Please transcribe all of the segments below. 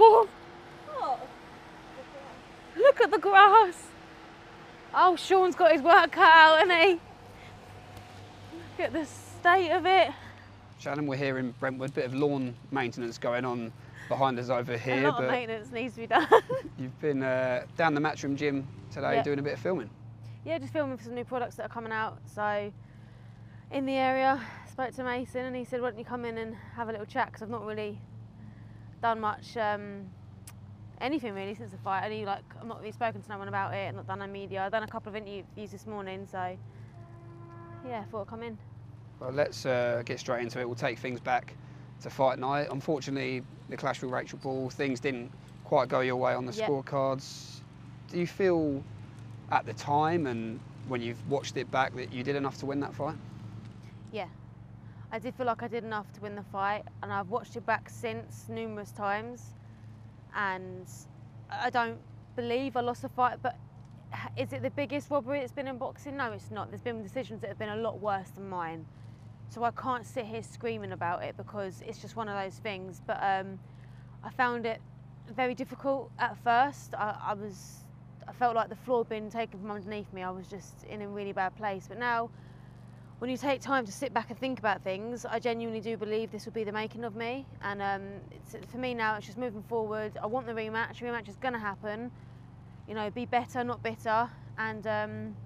off. Look at the grass. Oh, Sean's got his work cut out, hasn't he? Look at the state of it. Shannon, we're here in Brentwood, bit of lawn maintenance going on behind us over here. a lot but of maintenance needs to be done. you've been uh, down the Matchroom gym today Yeah. doing a bit of filming. yeah, just filming for some new products that are coming out. So, in the area, spoke to Mason and he said, "Why don't you come in and have a little chat?" Because I've not really done much, um, anything really since the fight. Only like I've not really spoken to no one about it. Not done no media. I've done a couple of interviews this morning. So, yeah, thought I'd come in. Well, let's uh, get straight into it. We'll take things back to fight night. Unfortunately, the clash with Rachel Ball, things didn't quite go your way on the Yeah. scorecards. Do you feel at the time and when you've watched it back that you did enough to win that fight? Yeah, I did feel like I did enough to win the fight, and I've watched it back since numerous times, and I don't believe I lost the fight. But is it the biggest robbery it's been in boxing? No, it's not. There's been decisions that have been a lot worse than mine, so I can't sit here screaming about it because it's just one of those things. But um, I found it very difficult at first. I, I was. I felt like the floor had been taken from underneath me. I was just in a really bad place. But now, when you take time to sit back and think about things, I genuinely do believe this will be the making of me. And um, for me now, it's just moving forward. I want the rematch. The rematch is going to happen. You know, be better, not bitter. And um,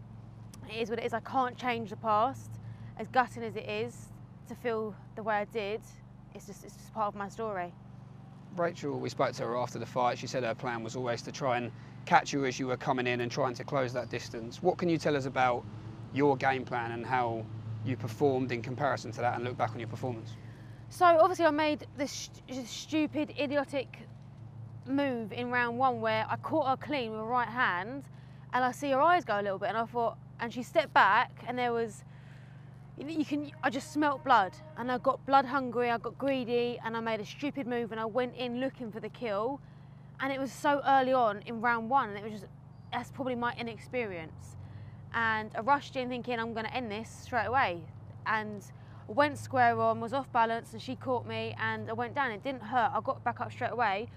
it is what it is. I can't change the past. As gutting as it is to feel the way I did, it's just it's just part of my story. Rachel, we spoke to her after the fight. She said her plan was always to try and catch you as you were coming in and trying to close that distance. What can you tell us about your game plan and how you performed in comparison to that and look back on your performance? So obviously I made this st- stupid, idiotic move in round one where I caught her clean with a right hand, and I see her eyes go a little bit, and I thought, and she stepped back, and there was, you can, I just smelt blood, and I got blood hungry, I got greedy, and I made a stupid move, and I went in looking for the kill, and it was so early on in round one, and it was just, that's probably my inexperience, and I rushed in thinking I'm going to end this straight away, and went square on, was off balance, and she caught me, and I went down. It didn't hurt. I got back up straight away,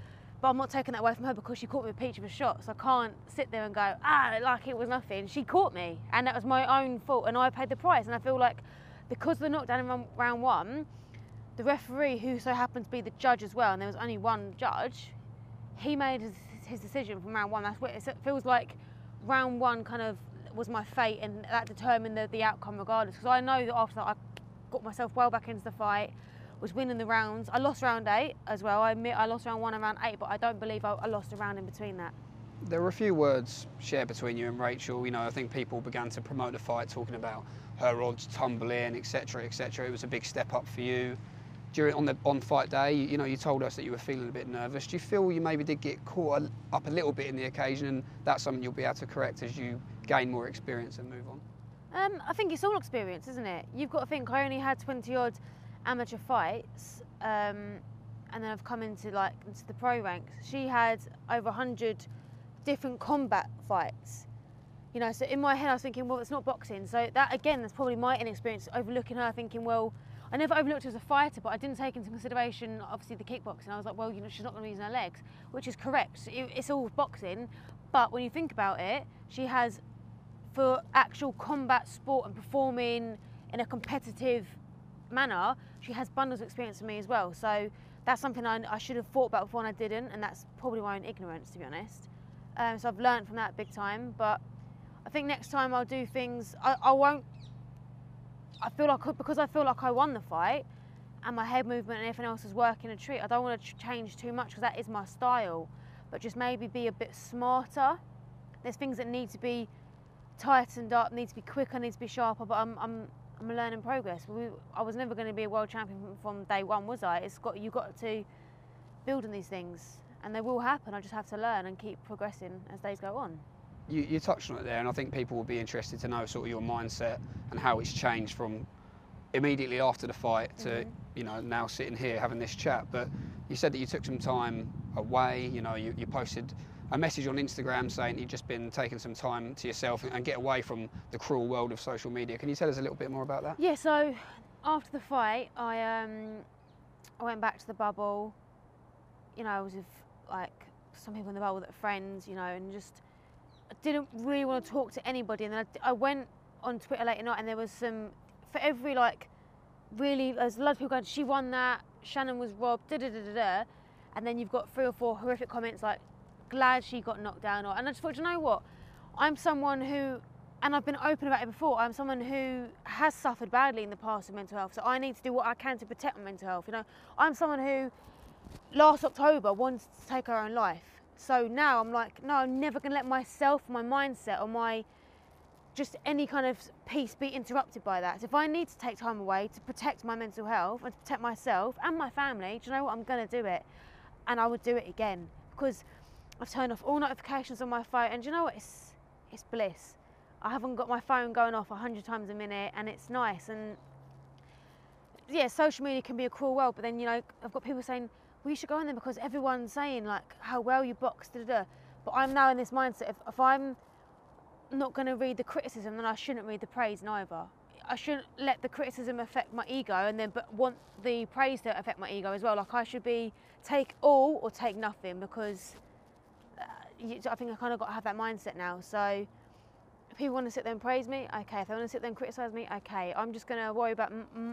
but I'm not taking that away from her because she caught me a peach of a shot. So I can't sit there and go, ah, like it was nothing. She caught me, and that was my own fault, and I paid the price. And I feel like because the knockdown in round- round one, the referee, who so happened to be the judge as well, and there was only one judge, he made his, his decision from round one. That's what it feels like. Round one kind of was my fate, and that determined the, the outcome regardless. Because I know that after that, I got myself well back into the fight, was winning the rounds. I lost round eight as well. I admit I lost round one and round eight, but I don't believe I, I lost a round in between that. There were a few words shared between you and Rachel. You know, I think people began to promote the fight, talking about her odds tumbling, etc., etc. It was a big step up for you. During on the on fight day, you, you know, you told us that you were feeling a bit nervous. Do you feel you maybe did get caught up a little bit in the occasion, and that's something you'll be able to correct as you gain more experience and move on? Um, I think it's all experience, isn't it? You've got to think I only had 20 odd amateur fights, um, and then I've come into like into the pro ranks. She had over 100 different combat fights. You know, so in my head I was thinking, well, it's not boxing. So that again, that's probably my inexperience overlooking her, thinking, well, I never overlooked her as a fighter, but I didn't take into consideration obviously the kickboxing. I was like, well, you know, she's not going to be using her legs, which is correct. It- It's all boxing, but when you think about it, she has for actual combat sport and performing in a competitive manner, she has bundles of experience for me as well. So that's something I, I should have thought about before and I didn't, and that's probably my own ignorance, to be honest. Um, so I've learned from that big time. But I think next time I'll do things. I, I won't. I feel like because I feel like I won the fight, and my head movement and everything else is working a treat. I don't want to ch- change too much because that is my style. But just maybe be a bit smarter. There's things that need to be tightened up, need to be quicker, need to be sharper. But I'm I'm I'm a learning progress. We, I was never going to be a world champion from, from day one, was I? It's got you got to build on these things, and they will happen. I just have to learn and keep progressing as days go on. You, you touched on it there, and I think people will be interested to know sort of your mindset and how it's changed from immediately after the fight to Mhm. you know now sitting here having this chat. But you said that you took some time away. You know, you, you posted a message on Instagram saying you'd just been taking some time to yourself and, and get away from the cruel world of social media. Can you tell us a little bit more about that? Yeah, so after the fight, I um, I went back to the bubble. You know, I was with like some people in the bubble that are friends, you know, and just I didn't really want to talk to anybody. And then I, I went on Twitter late at night, and there was some for every like really there's a lot of people going, she won that, Shannon was robbed, da da da da da, and then you've got three or four horrific comments like, glad she got knocked down, or and I just thought, you know what, I'm someone who. And I've been open about it before. I'm someone who has suffered badly in the past with mental health, so I need to do what I can to protect my mental health. You know, I'm someone who last October wanted to take her own life. So now I'm like, no, I'm never to let myself, my mindset, or my just any kind of peace be interrupted by that. So if I need to take time away to protect my mental health and to protect myself and my family, do you know what? I'm to do it. And I would do it again because I've turned off all notifications on my phone. And do you know what? It's, it's bliss. I haven't got my phone going off 100 times a minute and it's nice. And yeah, social media can be a cruel world, but then, you know, I've got people saying, you should go in there because everyone's saying like how well you box, da, da, da. But I'm now in this mindset, if, if I'm not going to read the criticism, then I shouldn't read the praise neither. I shouldn't let the criticism affect my ego and then but want the praise to affect my ego as well. Like I should be take all or take nothing because uh, you, I think I kind of got to have that mindset now. So if people want to sit there and praise me, okay. If they want to sit there and criticise me, okay. I'm just going to worry about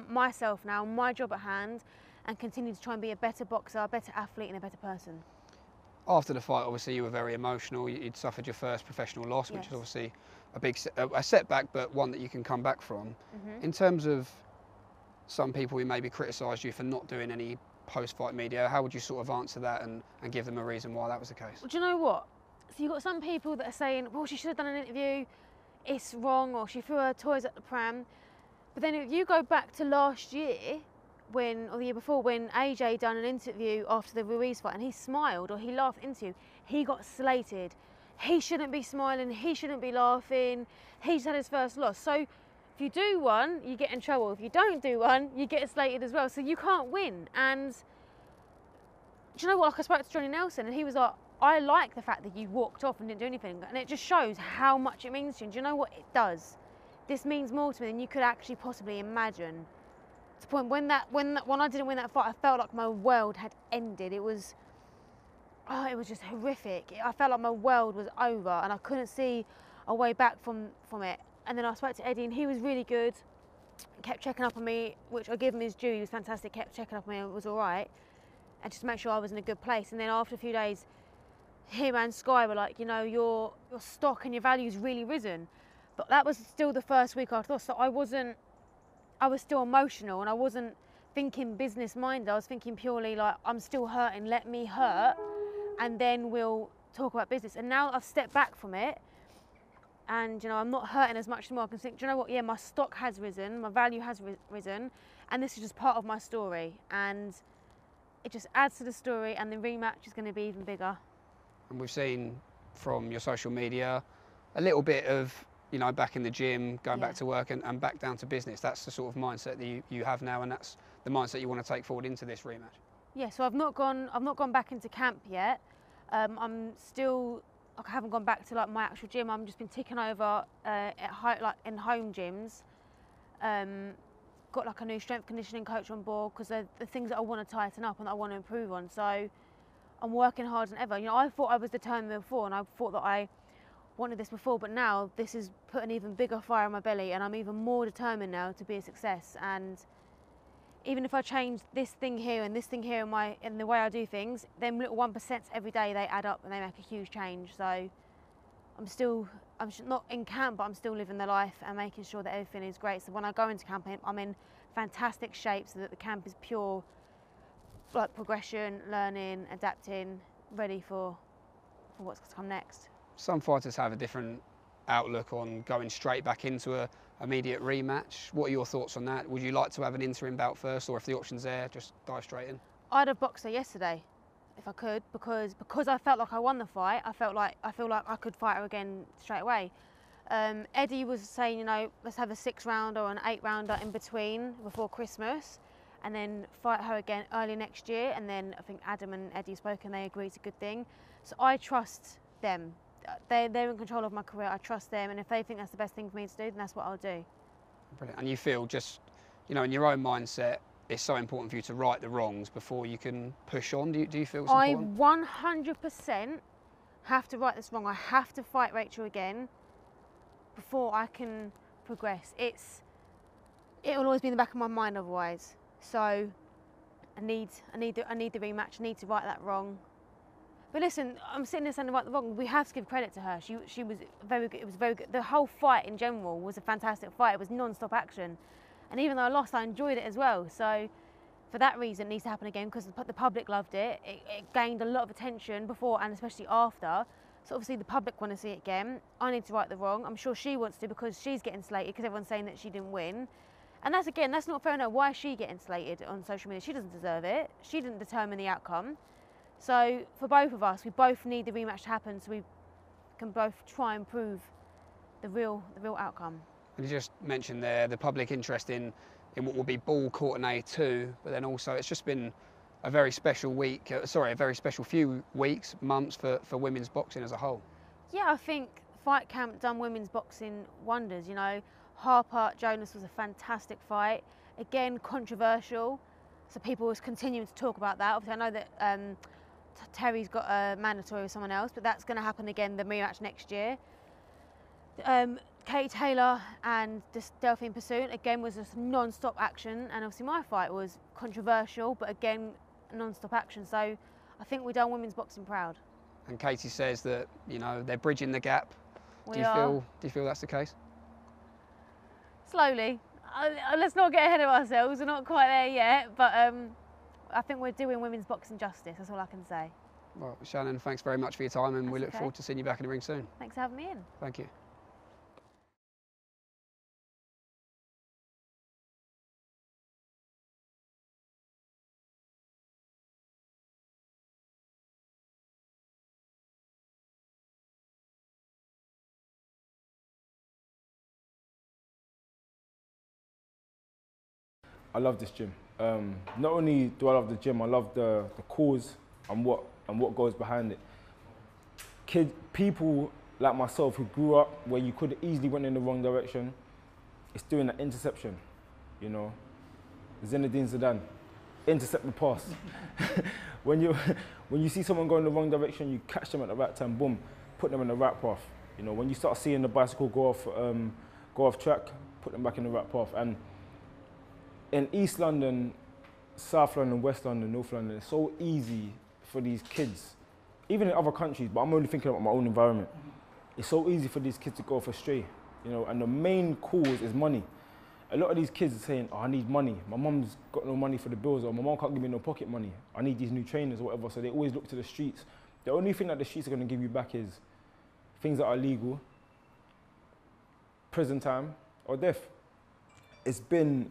myself now, my job at hand, and continue to try and be a better boxer, a better athlete, and a better person. After the fight, obviously you were very emotional. You'd suffered your first professional loss, which is obviously a big a setback, but one that you can come back from. Mm-hmm. In terms of some people who maybe criticised you for not doing any post-fight media, how would you sort of answer that and, and give them a reason why that was the case? Well, do you know what? So you've got some people that are saying, well, she should have done an interview, it's wrong, or she threw her toys at the pram. But then if you go back to last year, when, or the year before, when AJ done an interview after the Ruiz fight and he smiled or he laughed into he got slated. He shouldn't be smiling, he shouldn't be laughing, he's had his first loss. So if you do one, you get in trouble. If you don't do one, you get slated as well. So you can't win. And do you know what? I spoke to Johnny Nelson, and he was like, "I like the fact that you walked off and didn't do anything, and it just shows how much it means to you." And do you know what it does? This means more to me than you could actually possibly imagine. The point when that when that, when I didn't win that fight, I felt like my world had ended. It was, oh, it was just horrific. I felt like my world was over, and I couldn't see a way back from from it. And then I spoke to Eddie, and he was really good. Kept checking up on me, which I give him his due. He was fantastic. Kept checking up on me. And it was all right and just to make sure I was in a good place. And then after a few days, him and Sky were like, you know, your your stock and your value's really risen. But that was still the first week after so I wasn't. I was still emotional, and I wasn't thinking business minded. I was thinking purely like, I'm still hurting. Let me hurt, and then we'll talk about business. And now I've stepped back from it, and you know, I'm not hurting as much anymore. I can think, do you know what? Yeah, my stock has risen, my value has ri- risen, and this is just part of my story. And it just adds to the story, and the rematch is going to be even bigger. And we've seen from your social media a little bit of, you know, back in the gym, going Yeah. back to work and, and back down to business. That's the sort of mindset that you, you have now, and that's the mindset you want to take forward into this rematch. Yeah, so I've not gone. I've not gone back into camp yet. Um, I'm still. I haven't gone back to like my actual gym. I'm just been ticking over uh, at ho- like in home gyms. Um, got like a new strength conditioning coach on board because they're the things that I want to tighten up and that I want to improve on. So I'm working harder than ever. You know, I thought I was determined before, and I thought that I wanted this before, but now this has put an even bigger fire in my belly, and I'm even more determined now to be a success. And even if I change this thing here and this thing here in my in the way I do things, them little one percent every day they add up and they make a huge change. So I'm still I'm not in camp, but I'm still living the life and making sure that everything is great. So when I go into camp, I'm- I'm in fantastic shape, so that the camp is pure like progression, learning, adapting, ready for for what's to come next. Some fighters have a different outlook on going straight back into a immediate rematch. What are your thoughts on that? Would you like to have an interim bout first, or if the option's there, just dive straight in? I'd have boxed her yesterday if I could because because I felt like I won the fight. I felt like I feel like I could fight her again straight away. Um, Eddie was saying, you know, let's have a six rounder or an eight rounder in between before Christmas, and then fight her again early next year. And then I think Adam and Eddie spoke and they agreed it's a good thing. So I trust them. They they're in control of my career. I trust them, and if they think that's the best thing for me to do, then that's what I'll do. Brilliant. And you feel just, you know, in your own mindset, it's so important for you to right the wrongs before you can push on. Do you, do you feel I important? 100% have to right this wrong. I have to fight Rachel again before I can progress. It's it will always be in the back of my mind otherwise. So I need I need the, I need the rematch. I need to right that wrong. But listen, I'm sitting there saying right the wrong. We have to give credit to her. She she was very good. It was very good. The whole fight in general was a fantastic fight. It was non-stop action, and even though I lost, I enjoyed it as well. So for that reason, it needs to happen again because the, public loved it. it. It gained a lot of attention before and especially after. So obviously the public want to see it again. I need to right the wrong. I'm sure she wants to because she's getting slated because everyone's saying that she didn't win. And that's again, that's not fair enough. Why is she getting slated on social media? She doesn't deserve it. She didn't determine the outcome. So for both of us, we both need the rematch to happen so we can both try and prove the real the real outcome. And you just mentioned there the public interest in in what will be Ball-Courtenay 2, but then also it's just been a very special week, uh, sorry, a very special few weeks, months for, for women's boxing as a whole. Yeah, I think Fight Camp done women's boxing wonders. You know, Harper Jonas was a fantastic fight. Again, controversial, so people was continuing to talk about that. Obviously, I know that um, Terri's got a mandatory with someone else, but that's going to happen again the rematch next year. Um, Katie Taylor and Delphine Persoon again was just non-stop action, and obviously my fight was controversial, but again non-stop action. So I think we've done women's boxing proud. And Katie says that you know they're bridging the gap. We do you are. feel do you feel that's the case? slowly. Uh, let's not get ahead of ourselves. We're not quite there yet, but um, I think we're doing women's boxing justice. That's all I can say. Well, Shannon, thanks very much for your time, and we look okay. forward to seeing you back in the ring soon. Thanks for having me in. Thank you. I love this gym. Um, not only do I love the gym, I love the, the cause and what and what goes behind it. Kid, people like myself who grew up where you could easily went in the wrong direction, it's doing that interception, you know. Zinedine Zidane, intercept the pass. when you when you see someone going the wrong direction, you catch them at the right time, boom, put them in the right path. You know, when you start seeing the bicycle go off um, go off track, put them back in the right path. And in East London, South London, West London, North London, it's so easy for these kids, even in other countries, but I'm only thinking about my own environment. Mm-hmm. It's so easy for these kids to go off astray, you know, and the main cause is money. A lot of these kids are saying, oh, I need money. My mum's got no money for the bills, or my mum can't give me no pocket money. I need these new trainers or whatever. So they always look to the streets. The only thing that the streets are going to give you back is things that are legal, prison time, or death. It's been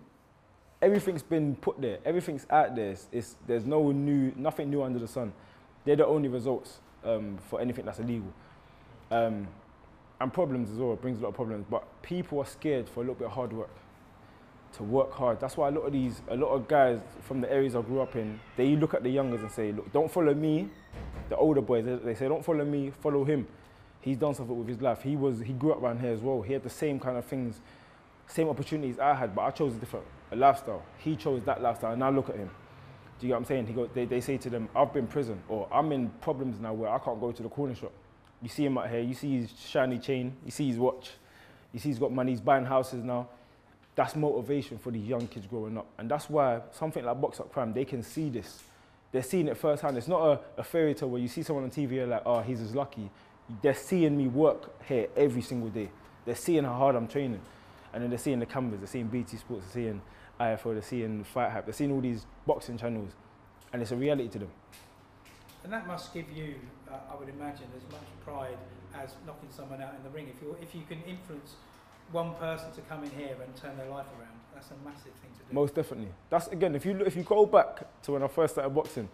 everything's been put there. Everything's out there. It's, it's, there's no new, nothing new under the sun. They're the only results um, for anything that's illegal. Um, and problems as well. It brings a lot of problems. But people are scared for a little bit of hard work. To work hard. That's why a lot of these, a lot of guys from the areas I grew up in, they look at the youngers and say, look, don't follow me. The older boys, they, they say, don't follow me, follow him. He's done something with his life. He was, he grew up around here as well. He had the same kind of things, same opportunities I had, but I chose a different a lifestyle. He chose that lifestyle, and now look at him. Do you get what I'm saying? He go, they, they say to them, I've been prison, or I'm in problems now where I can't go to the corner shop. You see him out here, you see his shiny chain, you see his watch, you see he's got money, he's buying houses now. That's motivation for these young kids growing up. And that's why something like Box Up Crime, they can see this. They're seeing it firsthand. It's not a, a fairy tale where you see someone on TV, you're like, oh, he's as lucky. They're seeing me work here every single day. They're seeing how hard I'm training. And then they're seeing the cameras, they're seeing BT Sports, they're seeing iFL, they're seeing Fight Hype, they're seeing all these boxing channels, and it's a reality to them. And that must give you, uh, I would imagine, as much pride as knocking someone out in the ring. If you if you can influence one person to come in here and turn their life around, that's a massive thing to do. Most definitely. That's again, if you look, if you go back to when I first started boxing,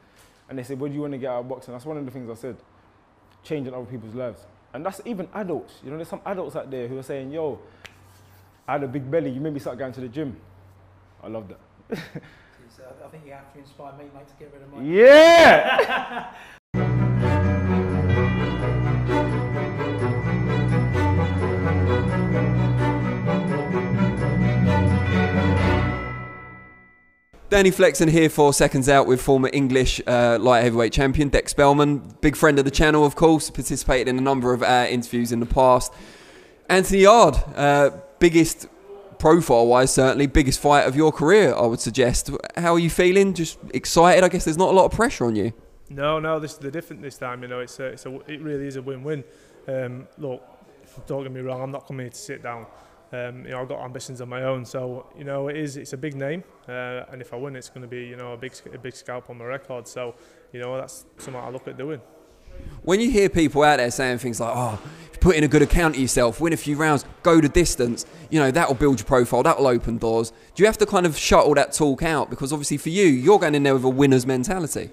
and they said, "What do you want to get out of boxing?" That's one of the things I said, changing other people's lives, and that's even adults. You know, there's some adults out there who are saying, "Yo, I had a big belly. You made me start going to the gym." I love that. So I think you have to inspire me, mate, to get rid of my. Yeah. Danny Flexen here for Seconds Out with former English uh, light heavyweight champion Dec Spelman, big friend of the channel, of course, participated in a number of uh, interviews in the past. Anthony Yarde, uh, biggest profile wise, certainly, biggest fight of your career, I would suggest. How are you feeling? Just excited? I guess there's not a lot of pressure on you. No, no, this is the different this time. You know, it's a, it's a, it really is a win-win. Um, look, don't get me wrong, I'm not coming here to sit down. Um, you know, I've got ambitions of my own, so you know, it is. It's a big name, uh, and if I win, it's going to be you know a big a big scalp on my record. So, you know, that's something I look at doing. When you hear people out there saying things like, "Oh, put in a good account of yourself, win a few rounds, go the distance," you know, that'll build your profile, that'll open doors. Do you have to kind of shut all that talk out because obviously for you, you're going in there with a winner's mentality?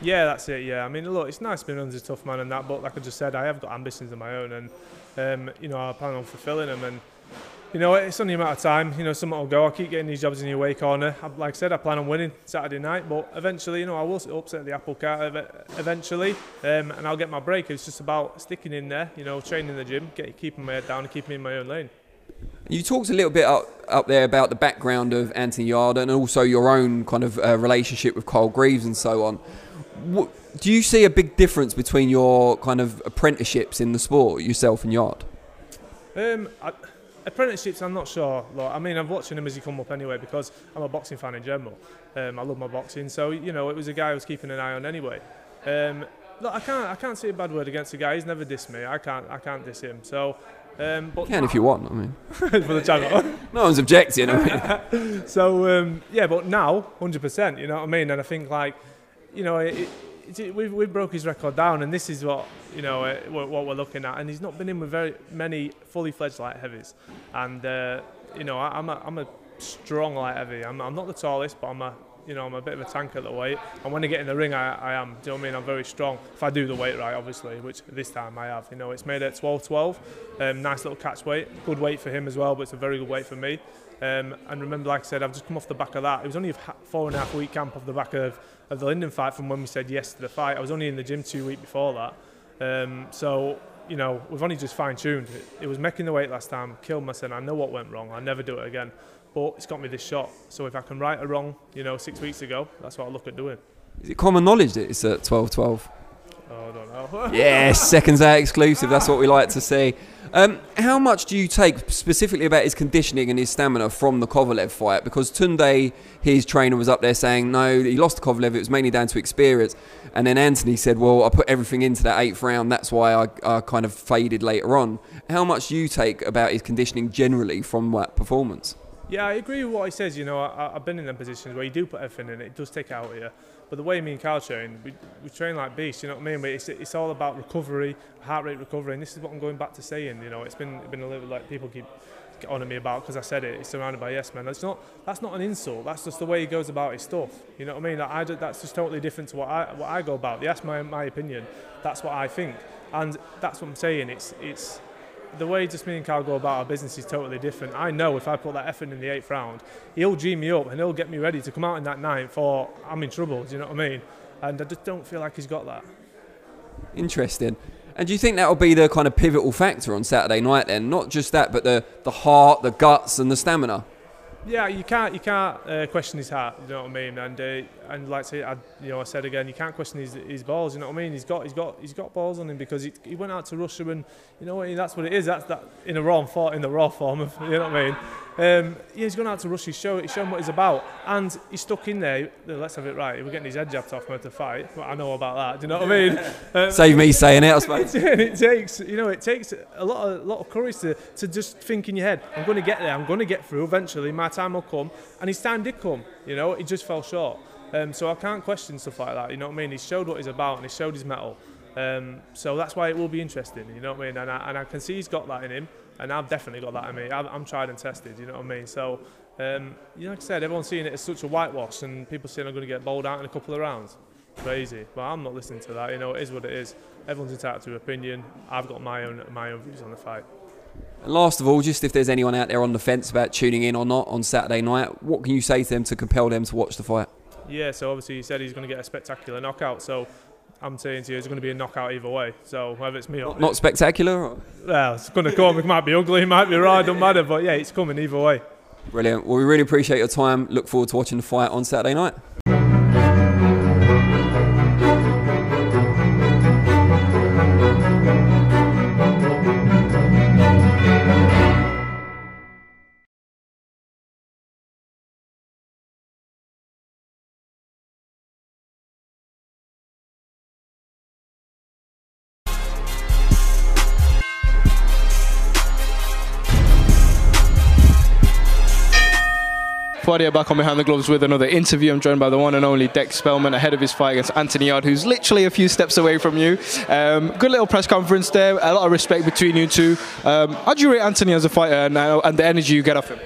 Yeah, that's it. Yeah, I mean, look, it's nice being under a tough man and that, but like I just said, I have got ambitions of my own, and um, you know, I plan on fulfilling them. And you know, it's only a matter of time. You know, someone will go. I keep getting these jobs in your way corner. Like I said, I plan on winning Saturday night, but eventually, you know, I will upset the apple cart eventually, um, and I'll get my break. It's just about sticking in there. You know, training in the gym, get, keeping my head down, and keeping in my own lane. You talked a little bit up, up there about the background of Anthony Yarde and also your own kind of uh, relationship with Carl Greaves and so on. What, do you see a big difference between your kind of apprenticeships in the sport, yourself and Yarde? Um, I, apprenticeships, I'm not sure. Like, I mean, I'm watching him as he come up anyway because I'm a boxing fan in general. Um, I love my boxing, so you know, it was a guy I was keeping an eye on anyway. Um, look, I can't, I can't say a bad word against the guy. He's never dissed me. I can't, I can't diss him. So. Um, but you can if you want. I mean, for the channel. no one's objecting. I mean. so um, yeah, but now, hundred percent. You know what I mean? And I think like, you know, it, we we broke his record down, and this is what you know uh, what we're looking at. And he's not been in with very many fully fledged light heavies, and uh, you know I, am a I'm a strong light heavy. I'm, I'm not the tallest, but I'm a you know I'm a bit of a tank at the weight. And when I get in the ring, I, I am. Do you know what I mean? I'm very strong if I do the weight right, obviously, which this time I have. You know, it's made at 12-12. Um, nice little catch weight, good weight for him as well, but it's a very good weight for me. Um, and remember, like I said, I've just come off the back of that. It was only a four and a half week camp off the back of of the Lyndon fight from when we said yes to the fight. I was only in the gym two weeks before that. Um, so, you know, we've only just fine tuned. It, it, was making the weight last time, killed myself. I know what went wrong. I'll never do it again. But it's got me this shot. So if I can right a wrong, you know, six weeks ago, that's what I look at doing. Is it common knowledge that it's at 12 12? Oh, I don't know. yes, seconds out exclusive. That's what we like to see. Um, how much do you take specifically about his conditioning and his stamina from the Kovalev fight? Because Tunde, his trainer, was up there saying no, he lost to Kovalev. It was mainly down to experience. And then Anthony said, well, I put everything into that eighth round. That's why I, I kind of faded later on. How much do you take about his conditioning generally from that performance? Yeah, I agree with what he says. You know, I, have been in them positions where you do put everything in it. Does take out of you. But the way me and Carl train, we, we train like beasts, you know what I mean? But it's, it's all about recovery, heart rate recovery, and this is what I'm going back to saying. You know, it's been been a little like people keep on me about because I said it. It's surrounded by yes men. That's not that's not an insult. That's just the way he goes about his stuff. You know what I mean? That I, that's just totally different to what I what I go about. That's my my opinion. That's what I think, and that's what I'm saying. It's it's the way just me and Carl go about our business is totally different. I know if I put that effort in the eighth round, he'll G me up and he'll get me ready to come out in that ninth or I'm in trouble, do you know what I mean? And I just don't feel like he's got that. Interesting. And do you think that will be the kind of pivotal factor on Saturday night then? Not just that, but the, the heart, the guts, and the stamina? yeah, you can't you can't uh, question his heart. You know what I mean? And uh, and like I, say, I you know I said again, you can't question his his balls. You know what I mean? He's got he's got he's got balls on him because he, he went out to Russia and you know what? that's what it is. That's that in a raw form in the raw form of you know what I mean. Um, yeah, he's gone out to Russia, he's, show, he's shown what he's about, and he's stuck in there. Let's have it right. We're getting his head jabbed off him to fight. Well, I know about that. Do you know what I mean? Um, Save me saying it, I suppose. It, it takes, you know, it takes a lot of, lot of courage to, to just think in your head. I'm going to get there. I'm going to get through. Eventually, my time will come, and his time did come. You know, it just fell short. Um, so I can't question stuff like that. You know what I mean? He showed what he's about, and he showed his mettle. Um, so that's why it will be interesting. You know what I mean? And I, and I can see he's got that in him and I've definitely got that in me. I'm tried and tested, you know what I mean? So, um, you know, like I said, everyone's seeing it as such a whitewash, and people saying I'm going to get bowled out in a couple of rounds. Crazy, but I'm not listening to that. You know, it is what it is. Everyone's entitled to an opinion. I've got my own my own views on the fight. And last of all, just if there's anyone out there on the fence about tuning in or not on Saturday night, what can you say to them to compel them to watch the fight? Yeah, so obviously he said he's going to get a spectacular knockout. So I'm saying to you, it's going to be a knockout either way. So whether it's me or not spectacular. Or? Well, it's going to come. It might be ugly, it might be right. don't matter. But yeah, it's coming either way. Brilliant. Well, we really appreciate your time. Look forward to watching the fight on Saturday night. Back on Behind the Gloves with another interview. I'm joined by the one and only Dec Spelman ahead of his fight against Anthony Yarde, who's literally a few steps away from you. Um, good little press conference there, a lot of respect between you two. Um, how do you rate Anthony as a fighter uh, and the energy you get off him?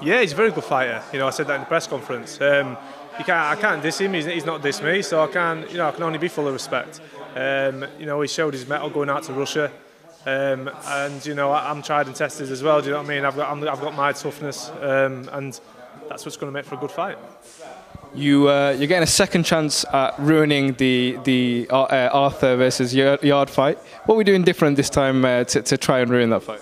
Yeah, he's a very good fighter. You know, I said that in the press conference. Um, you can't, I can't diss him. He's, he's not diss me, so I can, you know, I can only be full of respect. Um, you know, he showed his mettle going out to Russia, um, and you know, I, I'm tried and tested as well. Do you know what I mean? I've got, I'm, I've got my toughness, um, and that's what's going to make for a good fight. You, uh, you're getting a second chance at ruining the, the uh, uh, Arthur versus Yarde fight. What are we doing different this time uh, to, to try and ruin that fight?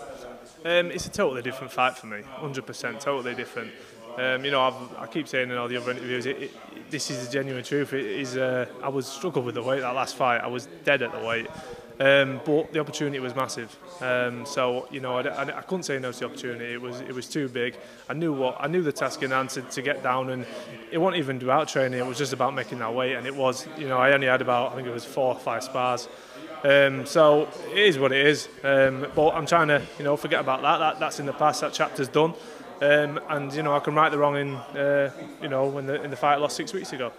Um, it's a totally different fight for me, 100% totally different. Um, you know, I've, I keep saying in all the other interviews, it, it, this is the genuine truth. It is, uh, I was struggled with the weight that last fight. I was dead at the weight. Um, but the opportunity was massive. Um, so you know, I, I, I, couldn't say no to the opportunity. It was it was too big. I knew what I knew the task in hand to, to get down, and it wasn't even about training. It was just about making that weight, and it was. You know, I only had about I think it was four or five spars. Um, so it is what it is. Um, but I'm trying to you know forget about that. that that's in the past. That chapter's done. Um, and you know I can right the wrong in uh, you know when the in the fight I lost six weeks ago.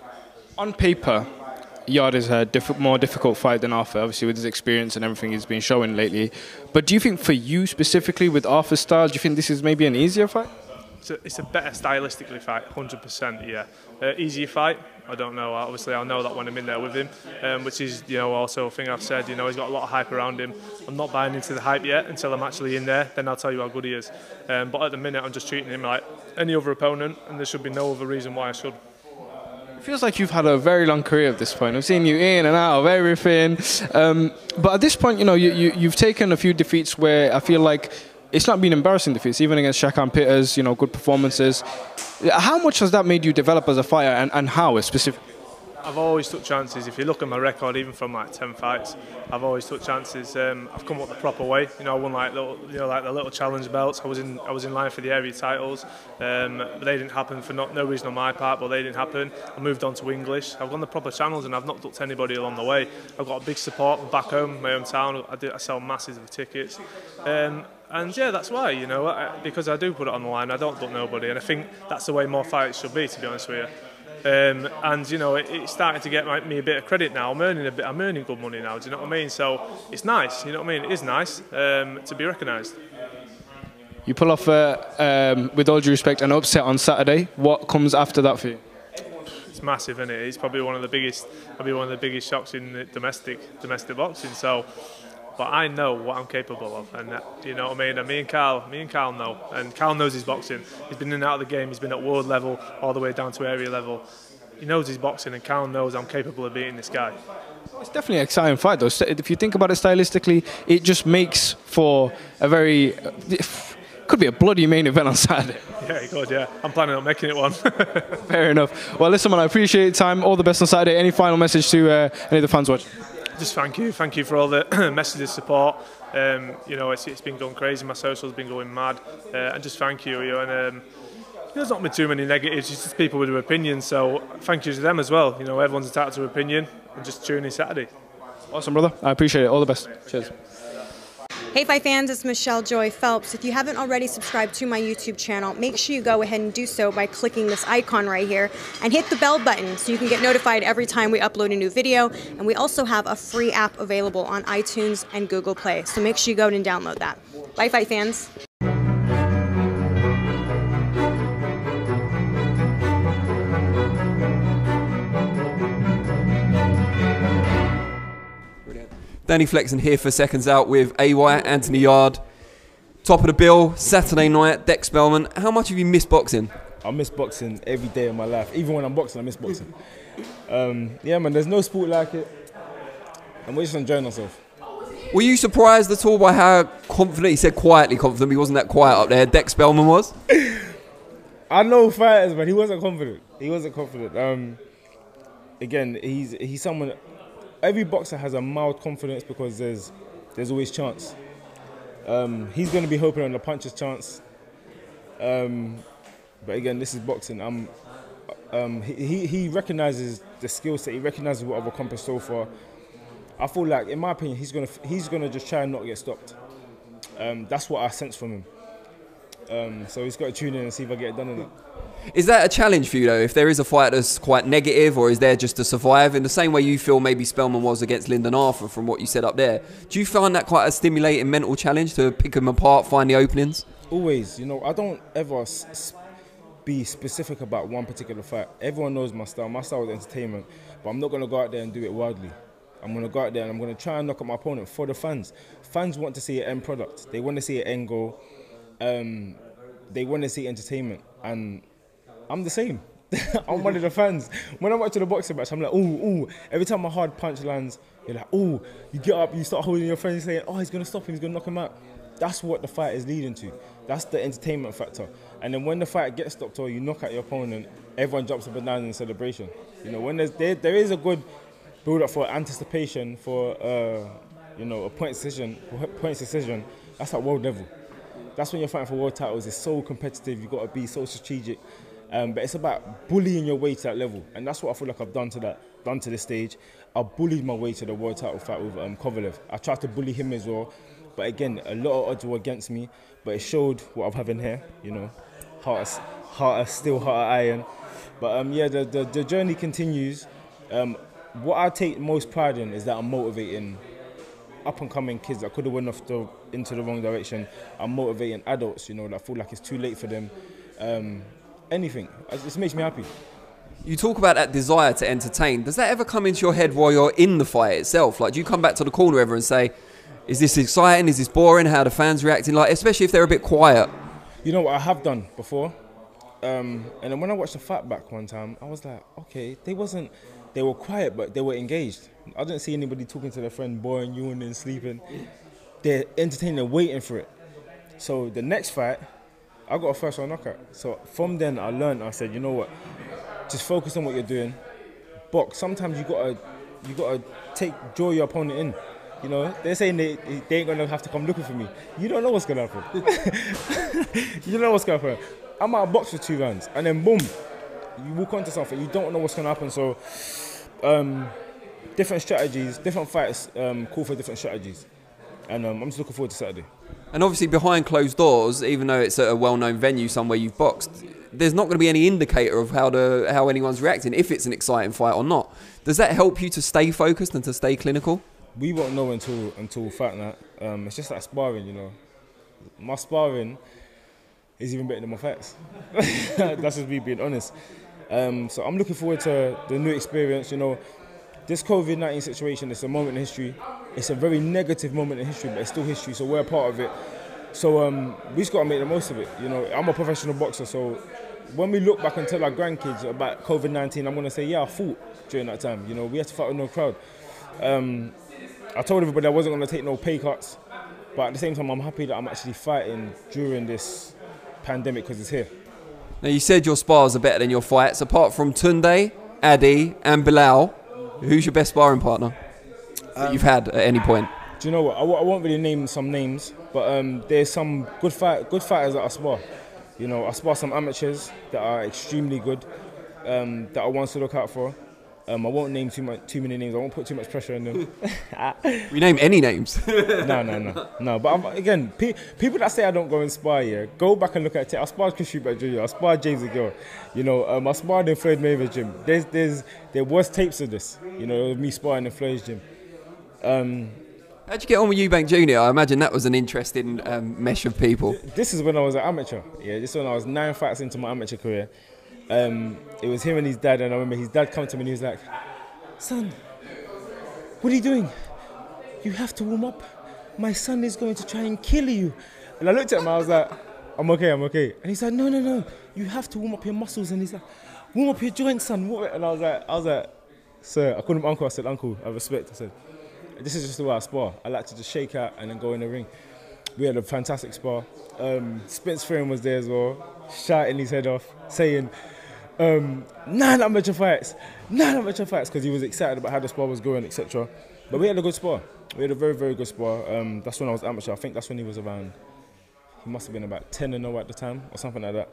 On paper, Yarde is a diff- more difficult fight than Arthur, obviously with his experience and everything he's been showing lately. But do you think for you specifically with Arthur's style, do you think this is maybe an easier fight? It's a, it's a better stylistically fight, 100%. Yeah, uh, easier fight. I don't know. Obviously, I'll know that when I'm in there with him, um, which is you know also a thing I've said. You know, he's got a lot of hype around him. I'm not buying into the hype yet until I'm actually in there. Then I'll tell you how good he is. Um, but at the minute, I'm just treating him like any other opponent, and there should be no other reason why I should. It feels like you've had a very long career at this point. I've seen you in and out of everything. Um, but at this point, you know, you, you, you've taken a few defeats where I feel like it's not been embarrassing defeats, even against Shakan Pitters, you know, good performances. How much has that made you develop as a fighter and, and how specifically? I've always took chances. If you look at my record, even from like ten fights, I've always took chances. Um, I've come up the proper way. You know, I won like little, you know, like the little challenge belts. I was in, I was in line for the area titles, um, but they didn't happen for not, no reason on my part. But they didn't happen. I moved on to English. I've gone the proper channels, and I've not ducked anybody along the way. I've got a big support back home, my hometown. I, do, I sell masses of tickets. Um, and yeah, that's why, you know, because I do put it on the line, I don't duck nobody, and I think that's the way more fights should be, to be honest with you. Um, and you know, it, it's starting to get my, me a bit of credit now. I'm earning a bit. I'm earning good money now. Do you know what I mean? So it's nice. You know what I mean? It is nice um, to be recognised. You pull off, uh, um, with all due respect, an upset on Saturday. What comes after that for you? It's massive, isn't it? It's probably one of the biggest. Probably one of the biggest shocks in domestic domestic boxing. So but I know what I'm capable of, and that, you know what I mean. And me and Carl, me and Carl know, and Carl knows his boxing. He's been in and out of the game. He's been at world level all the way down to area level. He knows his boxing, and Carl knows I'm capable of beating this guy. It's definitely an exciting fight, though. If you think about it stylistically, it just makes for a very could be a bloody main event on Saturday. Yeah, good. Yeah, I'm planning on making it one. Fair enough. Well, listen, man, I appreciate your time. All the best on Saturday. Any final message to uh, any of the fans watching? Just thank you, thank you for all the messages, support. Um, you know, it's, it's been going crazy. My socials been going mad, uh, and just thank you. you know, and um, there's not been too many negatives. It's just people with their opinions. So thank you to them as well. You know, everyone's entitled to opinion, and just tune in Saturday. Awesome, brother. I appreciate it. All the best. Cheers. Hey Fight fans, it's Michelle Joy Phelps. If you haven't already subscribed to my YouTube channel, make sure you go ahead and do so by clicking this icon right here and hit the bell button so you can get notified every time we upload a new video. And we also have a free app available on iTunes and Google Play, so make sure you go and download that. Bye Fight fans. Danny Flexen here for Seconds Out with AY, Anthony Yarde. Top of the bill, Saturday night, Dec Spelman. How much have you missed boxing? I miss boxing every day of my life. Even when I'm boxing, I miss boxing. Um, yeah, man, there's no sport like it. And we're just enjoying ourselves. Were you surprised at all by how confident, he said quietly confident, he wasn't that quiet up there, Dec Spelman was? I know fighters, but he wasn't confident. He wasn't confident. Um, again, he's he's someone. Every boxer has a mild confidence because there's there's always chance. Um, he's going to be hoping on the puncher's chance. Um, but again, this is boxing. Um, um, he, he he recognizes the skill set. He recognizes what I've accomplished so far. I feel like, in my opinion, he's gonna he's gonna just try and not get stopped. Um, that's what I sense from him. Um, so he's got to tune in and see if I get it done or not. Is that a challenge for you though? If there is a fight that's quite negative, or is there just to survive in the same way you feel maybe Spelman was against Lyndon Arthur from what you said up there? Do you find that quite a stimulating mental challenge to pick them apart, find the openings? Always, you know, I don't ever be specific about one particular fight. Everyone knows my style. My style is entertainment, but I'm not going to go out there and do it wildly. I'm going to go out there and I'm going to try and knock out my opponent for the fans. Fans want to see an end product. They want to see an end goal. Um, they want to see entertainment, and I'm the same. I'm one of the fans. When I'm watching a boxing match, I'm like, ooh, ooh. Every time a hard punch lands, you're like, ooh. You get up, you start holding your friends, saying, oh, he's gonna stop him, he's gonna knock him out. That's what the fight is leading to. That's the entertainment factor. And then when the fight gets stopped or you knock out your opponent, everyone jumps up and down in celebration. You know, when there's there, there is a good build up for anticipation for uh, you know a point decision, points decision. That's at world level. That's when you're fighting for world titles. It's so competitive. You've got to be so strategic. Um, but it's about bullying your way to that level, and that's what I feel like I've done to that, done to this stage. I bullied my way to the world title fight with um, Kovalev. I tried to bully him as well, but again, a lot of odds were against me. But it showed what I'm having here. You know, heart, heart steel, heart iron. But um, yeah, the, the the journey continues. Um, what I take most pride in is that I'm motivating up and coming kids that could have went off the, into the wrong direction. I'm motivating adults, you know, that feel like it's too late for them. Um, anything, it just makes me happy. You talk about that desire to entertain. Does that ever come into your head while you're in the fight itself? Like, do you come back to the corner ever and say, "Is this exciting? Is this boring? How are the fans reacting?" Like, especially if they're a bit quiet. You know what I have done before, um, and then when I watched the fight back one time, I was like, okay, they wasn't, they were quiet, but they were engaged. I didn't see anybody talking to their friend, boring, yawning, sleeping. They're entertaining, they're waiting for it. So the next fight, I got a first round knockout. So from then I learned. I said, you know what, just focus on what you're doing. Box. Sometimes you gotta, you gotta take draw your opponent in. You know, they're saying they, they ain't gonna have to come looking for me. You don't know what's gonna happen. you don't know what's gonna happen. I'm out of box for two rounds, and then boom, you walk onto something. You don't know what's gonna happen. So, um, different strategies, different fights um, call for different strategies, and um, I'm just looking forward to Saturday. And obviously, behind closed doors, even though it's at a well-known venue somewhere you've boxed, there's not going to be any indicator of how the how anyone's reacting if it's an exciting fight or not. Does that help you to stay focused and to stay clinical? We won't know until until fight night. Um, it's just like sparring, you know. My sparring is even better than my fights. That's just me being honest. Um, so I'm looking forward to the new experience. You know, this COVID 19 situation is a moment in history. It's a very negative moment in history, but it's still history, so we're a part of it. So um, we just got to make the most of it. You know, I'm a professional boxer, so when we look back and tell our grandkids about COVID 19, I'm going to say, yeah, I fought during that time. You know, we had to fight with no crowd. Um, I told everybody I wasn't going to take no pay cuts, but at the same time, I'm happy that I'm actually fighting during this pandemic because it's here. Now, you said your spars are better than your fights. Apart from Tunde, Adi, and Bilal, who's your best sparring partner that you've had at any point? Do you know what? I, w- I won't really name some names, but um, there's some good fight, good fighters that I spar. You know, I spar some amateurs that are extremely good, um, that I want to look out for. Um, I won't name too much, too many names. I won't put too much pressure on them. We name any names. no, no, no, no. But I'm, again, pe- people that say I don't go and spar, yeah, go back and look at it. I sparred Chris Eubank Jr. I sparred James Aguirre. You know, um, I sparred in Floyd Mayweather's gym. There's, there's, there was tapes of this. You know, of me sparring in Floyd's gym. Um, How'd you get on with Eubank Jr.? I imagine that was an interesting um, mesh of people. this is when I was an amateur. Yeah, this is when I was nine fights into my amateur career. Um, it was him and his dad, and I remember his dad come to me and he was like, "Son, what are you doing? You have to warm up. My son is going to try and kill you." And I looked at him. I was like, "I'm okay, I'm okay." And he said, "No, no, no. You have to warm up your muscles." And he's like, "Warm up your joints, son." And I was like, "I was like, sir, I called him uncle. I said, uncle, I respect." I said, "This is just the way I spar. I like to just shake out and then go in the ring." we had a fantastic spar. Um, Spence Fearon was there as well, shouting his head off, saying um, nine amateur fights, nine amateur fights, because he was excited about how the spar was going, etc. But we had a good spar. We had a very, very good spar. Um, that's when I was amateur. I think that's when he was around. He must have been about 10 and 0 at the time, or something like that.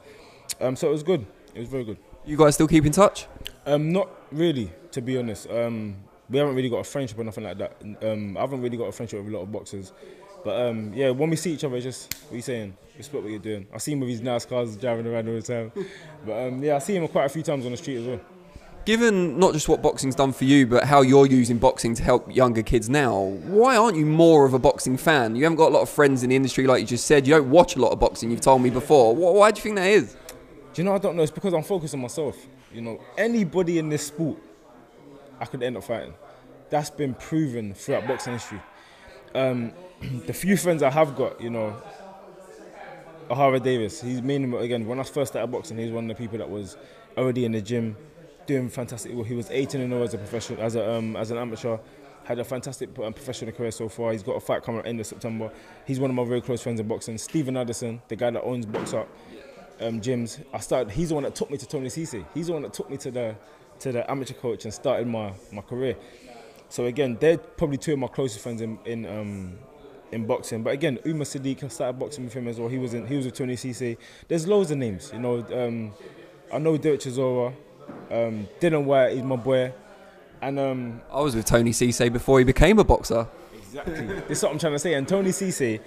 Um, so it was good. It was very good. You guys still keep in touch? Um, not really, to be honest. Um, we haven't really got a friendship or nothing like that. Um, I haven't really got a friendship with a lot of boxers. But um, yeah, when we see each other, it's just what are you saying? Respect what you're doing. I see him with his nice cars driving around all the time. but um, yeah, I see him quite a few times on the street as well. Given not just what boxing's done for you, but how you're using boxing to help younger kids now, why aren't you more of a boxing fan? You haven't got a lot of friends in the industry, like you just said. You don't watch a lot of boxing. You've told me before. Why do you think that is? Do you know? I don't know. It's because I'm focused on myself. You know, anybody in this sport, I could end up fighting. That's been proven throughout boxing history. Um, the few friends I have got, you know, Ohara Davies. He's mainly again when I first started boxing, he's one of the people that was already in the gym, doing fantastic. Well, he was 18 and 0 as a professional, as a um, as an amateur. Had a fantastic um, professional career so far. He's got a fight coming at the end of September. He's one of my very close friends in boxing. Stephen Addison, the guy that owns Box Up um, gyms. I started. He's the one that took me to Tony Cisse. He's the one that took me to the to the amateur coach and started my my career. So again, they're probably two of my closest friends in in um, in boxing. But again, Umar Sadiq, I started boxing with him as well. He was in, he was with Tony Cisse. There's loads of names, you know. Um, I know Derek Chisora, um, Dillian Whyte, he's my boy. And um, I was with Tony Cisse before he became a boxer. Exactly. this is what I'm trying to say. And Tony Cisse,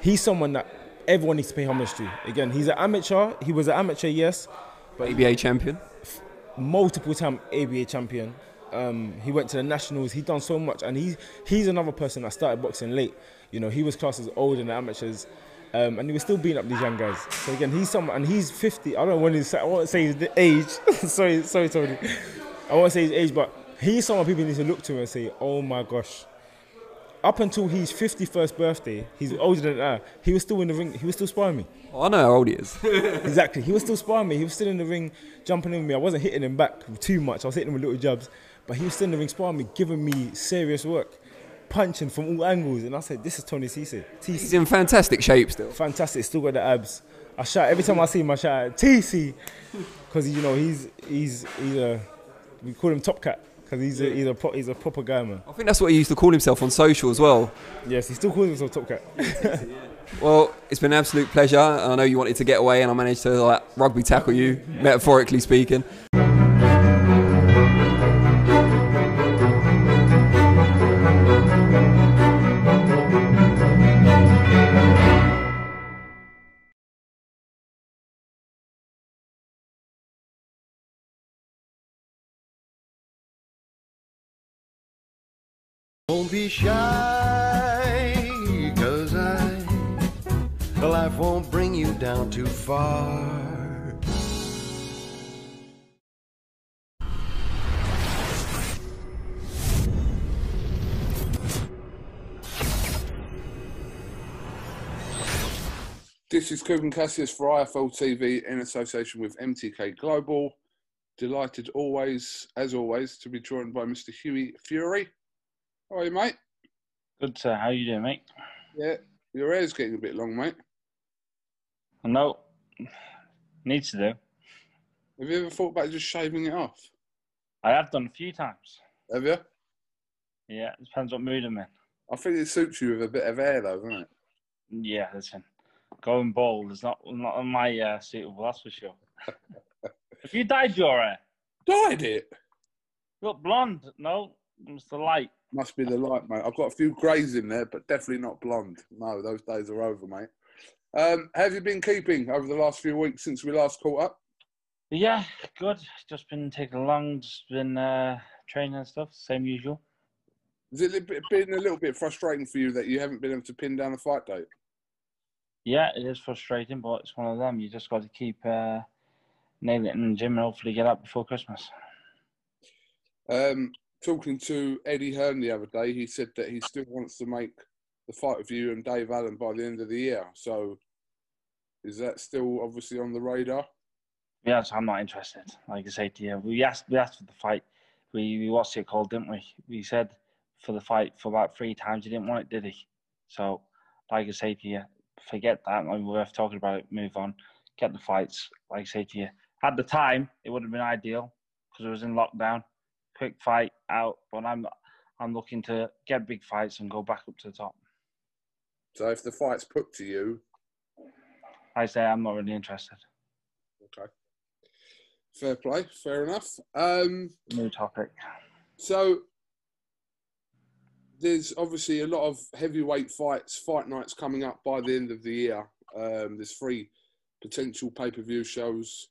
he's someone that everyone needs to pay homage to. Again, he's an amateur. He was an amateur, yes. But ABA champion. Multiple time ABA champion. Um, he went to the nationals. He done so much, and he's he's another person that started boxing late. You know, he was classed as older than the amateurs, um, and he was still beating up these young guys. So again, he's someone, and he's 50. I don't want to say, I won't say his age. sorry, sorry, Tony. I won't say his age, but he's someone people need to look to and say, "Oh my gosh." Up until his 51st birthday, he's older than that. He was still in the ring. He was still sparring me. Oh, I know how old he is. exactly. He was still sparring me. He was still in the ring, jumping in with me. I wasn't hitting him back too much. I was hitting him with little jabs. But he was still in the ring sparring me, giving me serious work, punching from all angles. And I said, this is Tony Cisse. He's in fantastic shape still. Fantastic, still got the abs. I shout every time I see him. I shout TC, because you know he's he's he's a we call him Top Cat because he's a, he's a pro, he's a proper guy, man. I think that's what he used to call himself on social as well. Yes, he still calls himself Top Cat. well, it's been an absolute pleasure. I know you wanted to get away, and I managed to like rugby tackle you, metaphorically speaking. Be shy, cause I, The life won't bring you down too far. This is Kugan Cassius for IFL TV in association with MTK Global. Delighted always, as always, to be joined by Mr. Hughie Fury. How are you, mate? Good, sir. How you doing, mate? Yeah, your hair's getting a bit long, mate. No, needs to do. Have you ever thought about just shaving it off? I have done a few times. Have you? Yeah, it depends what mood I'm in. I think it suits you with a bit of hair, though, doesn't it? Yeah, listen, going bald is not not on my uh, suitable. That's for sure. have you dyed your hair? Dyed it? Look blonde. No, it's the light. Must be the light, mate. I've got a few greys in there, but definitely not blonde. No, those days are over, mate. Um, have you been keeping over the last few weeks since we last caught up? Yeah, good. Just been taking along, just been uh, training and stuff, same usual. Has it been a little bit frustrating for you that you haven't been able to pin down a fight date? Yeah, it is frustrating, but it's one of them. You just got to keep uh, nailing it in the gym and hopefully get up before Christmas. Um, talking to Eddie Hearn the other day, he said that he still wants to make the fight with you and Dave Allen by the end of the year. So, is that still obviously on the radar? Yes, I'm not interested. Like I said to you, we asked we asked for the fight. We, we what's it called, didn't we? We said for the fight for about three times. He didn't want it, did he? So like I say to you, forget that. We're worth talking about it. Move on. Get the fights. Like I say to you, at the time it would have been ideal because it was in lockdown. Quick fight out, but I'm I'm looking to get big fights and go back up to the top. So if the fight's put to you, I say I'm not really interested. okay, fair play, fair enough. Um, New topic. so there's obviously a lot of heavyweight fights, fight nights coming up by the end of the year. Um, there's three potential pay-per-view shows: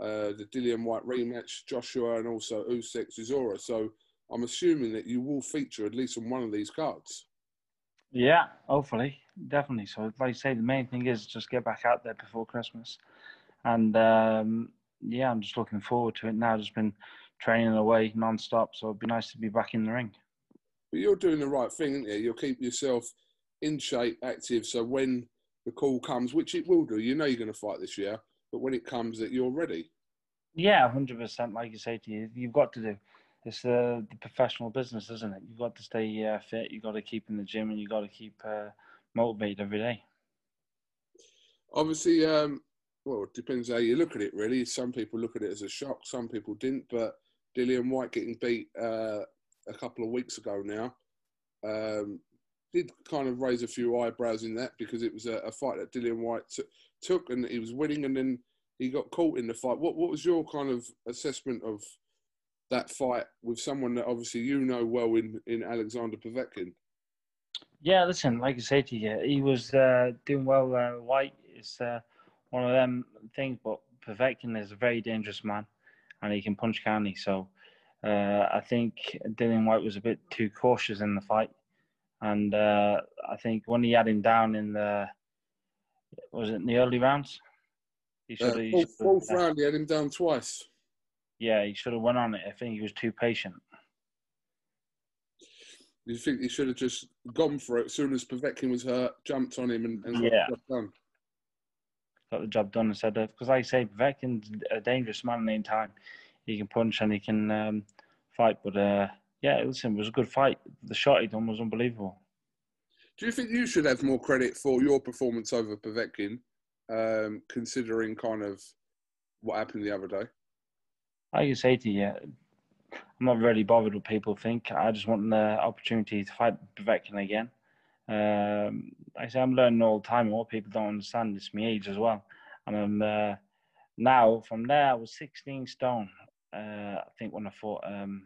uh, the Dillian Whyte rematch, Joshua, and also Usyk Chisora. So I'm assuming that you will feature at least on one of these cards. Yeah, hopefully, definitely. So, like I say, the main thing is just get back out there before Christmas, and um, yeah, I'm just looking forward to it now. Just been training away non-stop, so it'd be nice to be back in the ring. But you're doing the right thing, aren't you? You'll keep yourself in shape, active. So when the call comes, which it will do, you know you're going to fight this year. But when it comes, that you're ready. Yeah, hundred percent. Like you say to you, you've got to do. It's uh, the professional business, isn't it? You've got to stay uh, fit. You've got to keep in the gym, and you've got to keep uh, motivated every day. Obviously, um, well, it depends how you look at it. Really, some people look at it as a shock. Some people didn't. But Dillian Whyte getting beat uh, a couple of weeks ago now um, did kind of raise a few eyebrows in that because it was a, a fight that Dillian Whyte t- took and he was winning, and then he got caught in the fight. What What was your kind of assessment of that fight with someone that obviously you know well in in Alexander Povetkin? Yeah, listen, like I said to you, he was uh, doing well. Uh, Whyte is uh, one of them things, but Povetkin is a very dangerous man, and he can punch, can he? So uh, I think Dillian Whyte was a bit too cautious in the fight, and uh, I think when he had him down in the was it in the early rounds, he Uh, should have. fourth, fourth round, he had him down twice. yeah, he should have went on it. I think he was too patient. You think he should have just gone for it as soon as Povetkin was hurt, jumped on him, and, and got the job done? got the job done instead of because, like I say, Povetkin's a dangerous man in any time. He can punch and he can um, fight, but uh, yeah, listen, it was a good fight. The shot he done was unbelievable. Do you think you should have more credit for your performance over Povetkin, um, considering kind of what happened the other day? I say to you, I'm not really bothered what people think. I just want the opportunity to fight Povetkin again. Um, like I say I'm learning all the time. and What people don't understand is my age as well. And uh, now from there. I was 16 stone. Uh, I think when I fought um,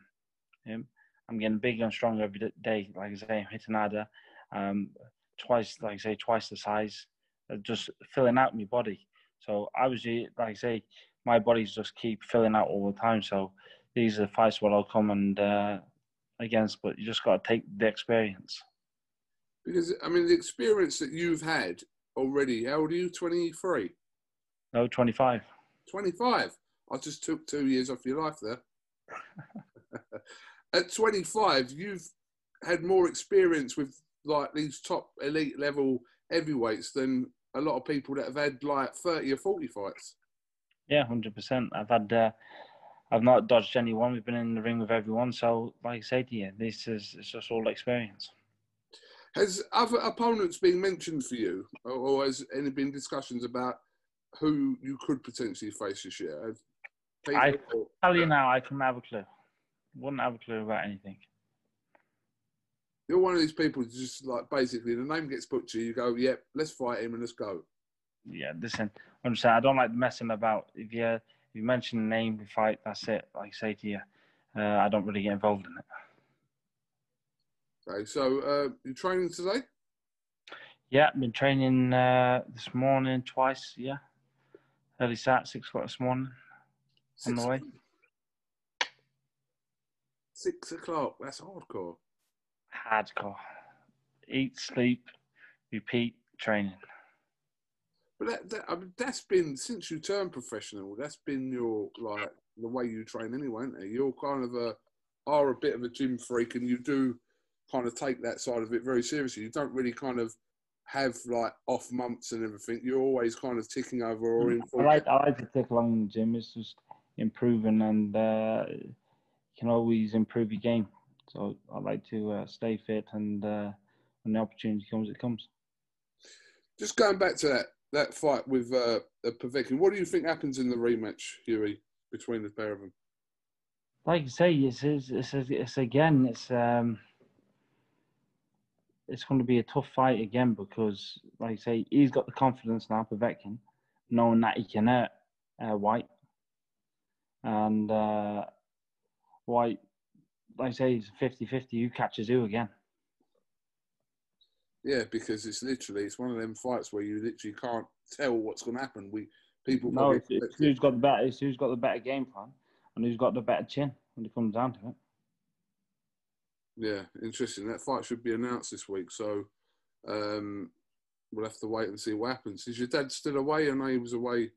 him, I'm getting bigger and stronger every day. Like I say, I'm hitting harder. Um, twice, like I say, twice the size. uh, Just filling out my body. So I was like I say, my body's just keep filling out all the time. So these are the fights where I'll come and uh, against, but you just got to take the experience. Because I mean, the experience that you've had already. How old are you? Twenty three. No, 25. 25. I just took two years off your life there. At 25, you've had more experience with like these top elite level heavyweights than a lot of people that have had like 30 or 40 fights. Yeah, hundred percent. I've had, uh, I've not dodged anyone. We've been in the ring with everyone. So, like I say to you, this is it's just all experience. Has other opponents been mentioned for you, or, has any been discussions about who you could potentially face this year? I tell you now, I couldn't have a clue. Wouldn't have a clue about anything. You're one of these people just like basically the name gets put to you, you go, yep, let's fight him and let's go. Yeah, listen, I'm saying I don't like messing about. If you if you mention the name, we fight. That's it. Like I say to you, uh, I don't really get involved in it. Okay, so uh, you training today? Yeah, I've been training uh, this morning twice. Yeah, early start six o'clock this morning. On the way. Six o'clock. That's hardcore. Hardcore. Eat, sleep, repeat, training. But that, that I mean, that's been since you turned professional. That's been your like the way you train anyway, isn't it? You're kind of a are a bit of a gym freak, and you do kind of take that side of it very seriously. You don't really kind of have like off months and everything. You're always kind of ticking over or in. I like I like to take along in the gym. It's just improving, and uh, you can always improve your game. So I like to uh, stay fit, and uh, when the opportunity comes, it comes. Just going back to that that fight with uh, Povetkin, what do you think happens in the rematch, Hughie, between the pair of them? like I say, it's it's, it's, it's again, it's um, it's going to be a tough fight again because, like I say, he's got the confidence now, Povetkin, knowing that he can hurt uh, Whyte, and uh, Whyte, like I say, he's 50-50 who catches who again. Yeah, because it's literally it's one of them fights where you literally can't tell what's going to happen. We people No, it's, it's who's got the better, it's who's got the better game plan, and who's got the better chin when it comes down to it. Yeah, interesting. That fight should be announced this week, so um, we'll have to wait and see what happens. Is your dad still away? I know he was away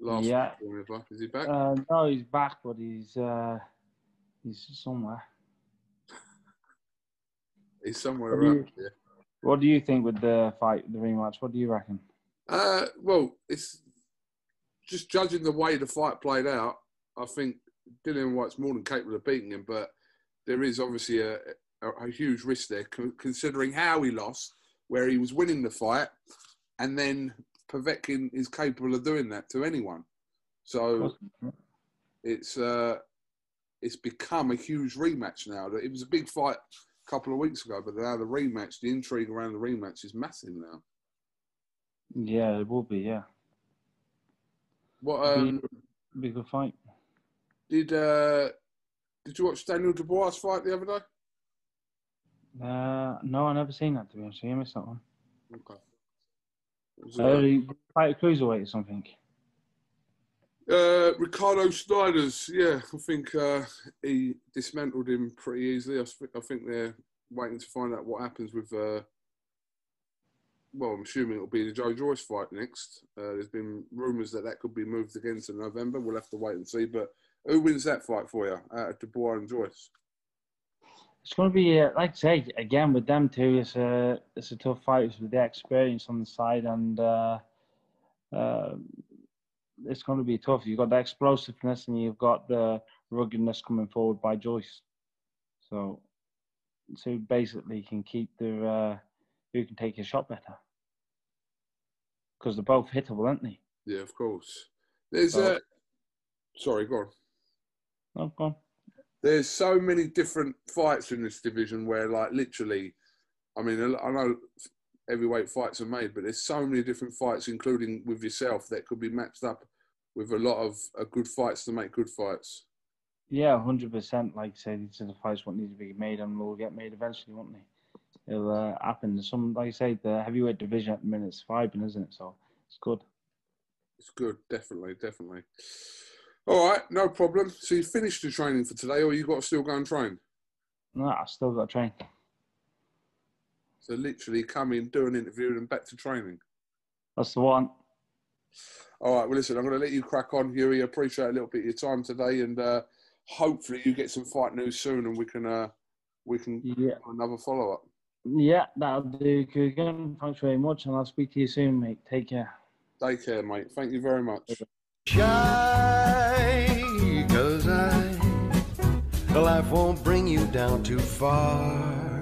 last Yeah. Is he back? Uh, no, he's back, but he's uh, he's somewhere. He's somewhere What you- around here. What do you think with the fight, the rematch? What do you reckon? Uh, well, it's just judging the way the fight played out. I think Dillian Whyte's more than capable of beating him, but there is obviously a, a, a huge risk there, considering how he lost, where he was winning the fight, and then Povetkin is capable of doing that to anyone. So it's uh, it's become a huge rematch now. It was a big fight a couple of weeks ago, but now the rematch, the intrigue around the rematch is massive now. Yeah, it will be. Yeah, What um, be a good fight. did uh, did you watch Daniel Dubois fight the other day? Uh, no, I never seen that to be honest. you. I missed that one. Okay. It was, Uh, uh, he fight a cruiserweight or something. Uh, Ricardo Snijders, yeah, I think uh, he dismantled him pretty easily. I, I think they're waiting to find out what happens with. Uh, well, I'm assuming it'll be the Joe Joyce fight next. Uh, there's been rumours that that could be moved again to November. We'll have to wait and see. But who wins that fight for you out of Dubois and Joyce? It's going to be, uh, like I say, again with them two. It's a it's a tough fight with the experience on the side, and uh, uh, it's going to be tough. You've got the explosiveness, and you've got the ruggedness coming forward by Joyce. So, so basically, can keep the uh, who can take his shot better because they're both hittable, aren't they? Yeah, of course. There's So- uh, sorry, go on. No, go on. there's so many different fights in this division where, like, literally, I mean, I know heavyweight fights are made, but there's so many different fights, including with yourself, that could be matched up with a lot of uh, good fights to make good fights. Yeah, hundred percent. Like I said, these are the fights what need to be made and will get made eventually, won't they? It'll uh, happen. Some, like I say, the heavyweight division at the minute is vibing, isn't it? So it's good. It's good, definitely, definitely. All right, no problem. So you finished the training for today, or you got to still go and train? No, I still got to train. So literally come in, do an interview, and back to training. That's the one. All right, well, listen, I'm going to let you crack on, Hughie. I appreciate a little bit of your time today, and uh, hopefully you get some fight news soon, and we can uh, we can Yeah. do another follow up. Yeah, that'll do. Again, thanks very much, and I'll speak to you soon, mate. Take care. Take care, mate. Thank you very much. Shy, cause I, life won't bring you down too far.